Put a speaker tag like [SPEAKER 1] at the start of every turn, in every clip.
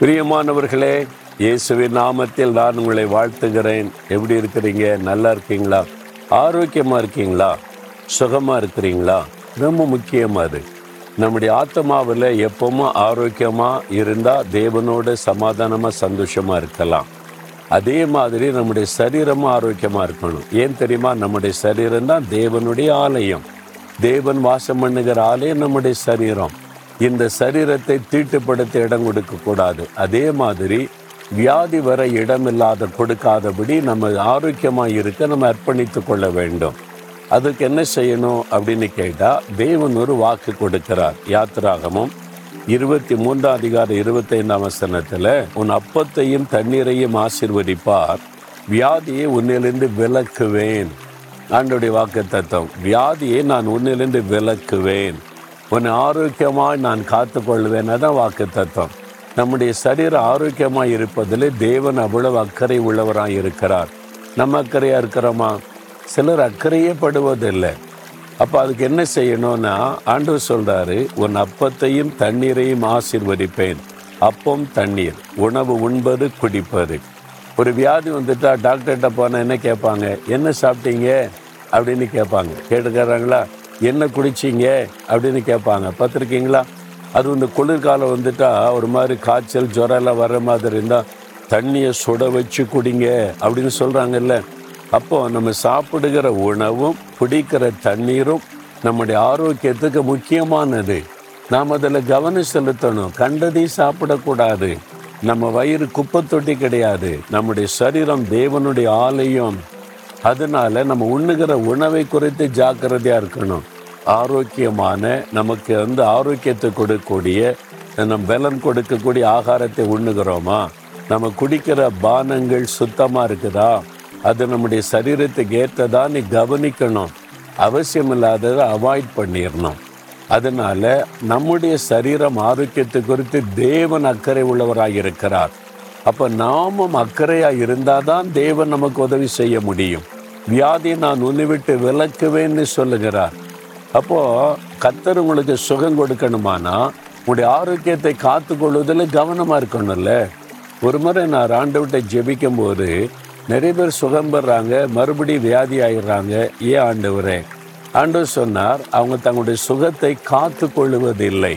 [SPEAKER 1] பிரியமானவர்களே இயேசுவின் நாமத்தில் நான் உங்களை வாழ்த்துகிறேன். எப்படி இருக்கிறீங்க? நல்லா இருக்கீங்களா? ஆரோக்கியமாக இருக்கீங்களா? சுகமாக இருக்கிறீங்களா? ரொம்ப முக்கியமாக அது. நம்முடைய ஆத்மாவில் எப்பவும் ஆரோக்கியமாக இருந்தால் தேவனோட சமாதானமாக சந்தோஷமாக இருக்கலாம். அதே மாதிரி நம்முடைய சரீரமும் ஆரோக்கியமாக இருக்கணும். ஏன் தெரியுமா? நம்முடைய சரீரம் தான் தேவனுடைய ஆலயம். தேவன் வாசம் பண்ணுகிற ஆலயம் நம்முடைய சரீரம். இந்த சரீரத்தை தீட்டுப்படுத்த இடம் கொடுக்கக்கூடாது. அதே மாதிரி வியாதி வர இடமில்லாத கொடுக்காதபடி நம்ம ஆரோக்கியமாக இருக்க நம்ம அர்ப்பணித்து கொள்ள வேண்டும். அதுக்கு என்ன செய்யணும் அப்படின்னு கேட்டால் தேவன் ஒரு வாக்கு கொடுக்கிறார். யாத்திராகமும் இருபத்தி மூன்றாம் அதிகாரம் இருபத்தைந்தாம் வசனத்தில் உன் அப்பத்தையும் தண்ணீரையும் ஆசிர்வதிப்பார் வியாதியை உன்னிலிருந்து விலக்குவேன். ஆண்டுடைய வாக்கு தத்துவம் வியாதியை நான் உன்னிலிருந்து விலக்குவேன். உன்னை ஆரோக்கியமாக நான் காத்துக்கொள்வேன். தான் வாக்கு தத்துவம் நம்முடைய சரீரம் ஆரோக்கியமாக இருப்பதில் தேவன் அவ்வளவு அக்கறை உள்ளவராக இருக்கிறார். நம்ம அக்கறையாக இருக்கிறோமா? சிலர் அக்கறையே படுவதில்லை. அப்போ அதுக்கு என்ன செய்யணும்னா ஆண்டவர் சொல்கிறாரு உன் அப்பத்தையும் தண்ணீரையும் ஆசீர்வதிப்பேன். அப்பம் தண்ணீர் உணவு உண்பது குடிப்பது. ஒரு வியாதி வந்துட்டா டாக்டர்கிட்ட போனால் என்ன கேட்பாங்க? என்ன சாப்பிட்டீங்க? அப்படின்னு கேட்பாங்க. கேட்டுக்கிறாங்களா? என்ன குடிச்சீங்க? அப்படின்னு கேட்பாங்க. பார்த்துருக்கீங்களா? அது இந்த குளிர்காலம் வந்துட்டா ஒரு மாதிரி காய்ச்சல் ஜுரம்லாம் எல்லாம் வர்ற மாதிரி இருந்தால் தண்ணியை சுட வச்சு குடிங்க அப்படின்னு சொல்கிறாங்கல்ல அப்போ நம்ம சாப்பிடுகிற உணவும் குடிக்கிற தண்ணீரும் நம்முடைய ஆரோக்கியத்துக்கு முக்கியமானது. நாம் அதில் கவனம் செலுத்தணும். கண்டதையும் சாப்பிடக்கூடாது. நம்ம வயிறு குப்பை தொட்டி கிடையாது. நம்முடைய சரீரம் தேவனுடைய ஆலயம். அதனால நம்ம உண்ணுகிற உணவை குறித்து ஜாக்கிரதையாக இருக்கணும். ஆரோக்கியமான நமக்கு வந்து ஆரோக்கியத்தை கொடுக்கக்கூடிய நம் பலன் கொடுக்கக்கூடிய ஆகாரத்தை உண்ணுகிறோமா? நம்ம குடிக்கிற பானங்கள் சுத்தமாக இருக்குதா? அது நம்முடைய சரீரத்துக்கு ஏற்றதா? நீ கவனிக்கணும். அவசியம் இல்லாததை அவாய்ட் பண்ணிடணும் அதனால நம்முடைய சரீரம் ஆரோக்கியத்தை குறித்து தேவன் அக்கறை உள்ளவராக இருக்கிறார் அப்போ நாமும் அக்கறையாக இருந்தால் தான் தேவன் நமக்கு உதவி செய்ய முடியும். வியாதி நான் உன்னை விட்டு விலக்குவேன்னு சொல்லுகிறார். அப்போது கத்தர் உங்களுக்கு சுகம் கொடுக்கணுமானா? உங்களுடைய ஆரோக்கியத்தை காத்து கொள்வதில் கவனமாக இருக்கணும்ல? ஒரு முறை நான் ஆண்டவர்கிட்ட ஜெபிக்கும் போது நிறைய பேர் சுகம் பெறாங்க மறுபடியும் வியாதி ஆயிடுறாங்க. ஏன் ஆண்டவரே? ஆண்டவர் சொன்னார் அவங்க தங்களுடைய சுகத்தை காத்து கொள்ளுவதில்லை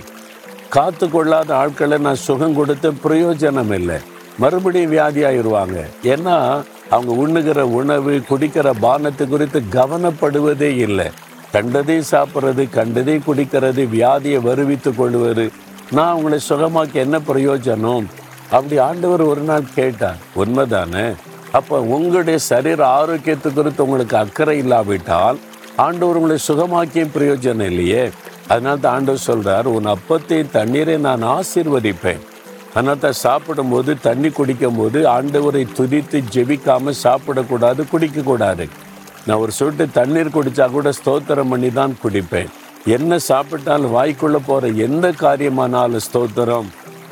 [SPEAKER 1] காத்து கொள்ளாத ஆட்களை நான் சுகம் கொடுத்த பிரயோஜனம் இல்லை மறுபடியும் வியாதி ஆயிடுவாங்க ஏன்னா அவங்க உண்ணுகிற உணவு குடிக்கிற பானத்தை குறித்து கவனப்படுவதே இல்லை. கண்டதை சாப்பிட்றது கண்டதை குடிக்கிறது வியாதியை வருவித்து கொள்வது. நான் அவங்களை சுகமாக்கி என்ன பிரயோஜனம்? அப்படி ஆண்டவர் ஒரு நாள் கேட்டார். உண்மைதானே? அப்போ உங்களுடைய சரீர ஆரோக்கியத்து குறித்து உங்களுக்கு அக்கறை இல்லாவிட்டால் ஆண்டவர் உங்களை சுகமாக்கியும் பிரயோஜனம் இல்லையே. அதனால தான் ஆண்டவர் சொல்கிறார் உன் அப்பத்தை தண்ணீரை நான் ஆசீர்வதிப்பேன். அதனால தான் சாப்பிடும்போது தண்ணி குடிக்கும் போது ஆண்டவரை துதித்து ஜெபிக்காமல் சாப்பிடக்கூடாது குடிக்கக்கூடாது. நான் ஒரு சொட்டு தண்ணீர் குடித்தா கூட ஸ்தோத்திரம் பண்ணி தான் குடிப்பேன். என்ன சாப்பிட்டாலும் வாய்க்குள்ளே போகிற எந்த காரியமானாலும் ஸ்தோத்திரம்.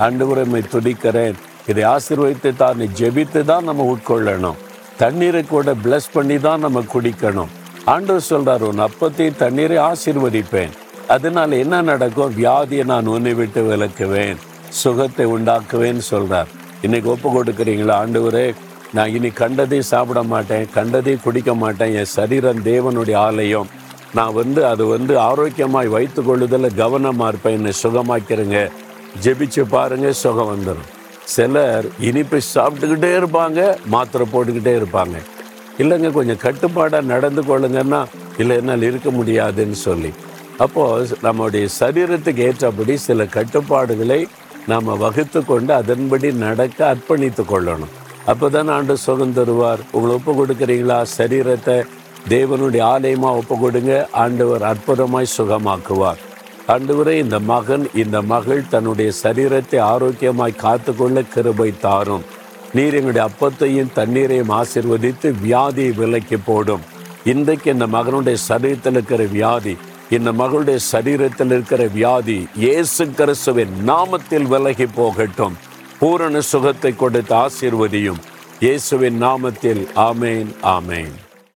[SPEAKER 1] ஆண்டவரை துதிக்கிறேன். இதை ஆசீர்வதித்து தான் ஜெபித்து தான் நம்ம உட்கொள்ளணும். தண்ணீரை கூட பிளஸ் பண்ணி தான் நம்ம குடிக்கணும். ஆண்டவர் சொல்கிறார் உன் அப்பத்தையும் தண்ணீரை ஆசீர்வதிப்பேன். அதனால் என்ன நடக்கும்? வியாதியை நான் உன்னை விட்டு விளக்குவேன் சுகத்தை உண்டாக்குவேன்னு சொல்கிறார் இன்னைக்கு ஒப்பு கொடுக்குறீங்களா ஆண்டவரே? நான் இனி கண்டதையும் சாப்பிட மாட்டேன் கண்டதையும் குடிக்க மாட்டேன். என் சரீரம் தேவனுடைய ஆலயம். நான் வந்து அது வந்து ஆரோக்கியமாய் வைத்து கொள்ளுதல கவனமாக இருப்பேன். என்னை சுகமாக்கிறேங்க ஜெபிச்சு பாருங்க சுகம் வந்துடும் சிலர் இனிப்பு சாப்பிட்டுக்கிட்டே இருப்பாங்க மாத்திரை போட்டுக்கிட்டே இருப்பாங்க. இல்லைங்க கொஞ்சம் கட்டுப்பாடாக நடந்து கொள்ளுங்கன்னா இல்லை என்னால் இருக்க முடியாதுன்னு சொல்லி. அப்போது நம்முடைய சரீரத்துக்கு ஏற்றபடி சில கட்டுப்பாடுகளை நாம் வகுத்து கொண்டு அதன்படி நடக்க அர்ப்பணித்து கொள்ளணும். அப்போதான் ஆண்டு சுகம் தருவார். உங்களை ஒப்பு கொடுக்குறீங்களா? சரீரத்தை தேவனுடைய ஆலயமாக ஒப்பு கொடுங்க. ஆண்டவர் அற்புதமாய் சுகமாக்குவார். ஆண்டவரே இந்த மகன் இந்த மகள் தன்னுடைய சரீரத்தை ஆரோக்கியமாய் காத்துக்கொள்ள கிருபை தாரும். நீர் எங்களுடைய அப்பத்தையும் தண்ணீரையும் ஆசிர்வதித்து வியாதியை விலக்கி போடும். இன்றைக்கு இந்த மகனுடைய சரீரத்தில் இருக்கிற வியாதி இந்த மகளுடைய சரீரத்தில் இருக்கிற வியாதி இயேசு கிறிஸ்துவின் நாமத்தில் விலகி போகட்டும். பூரண சுகத்தை கொடுத்து ஆசீர்வதியும் இயேசுவின் நாமத்தில். ஆமேன் ஆமேன்.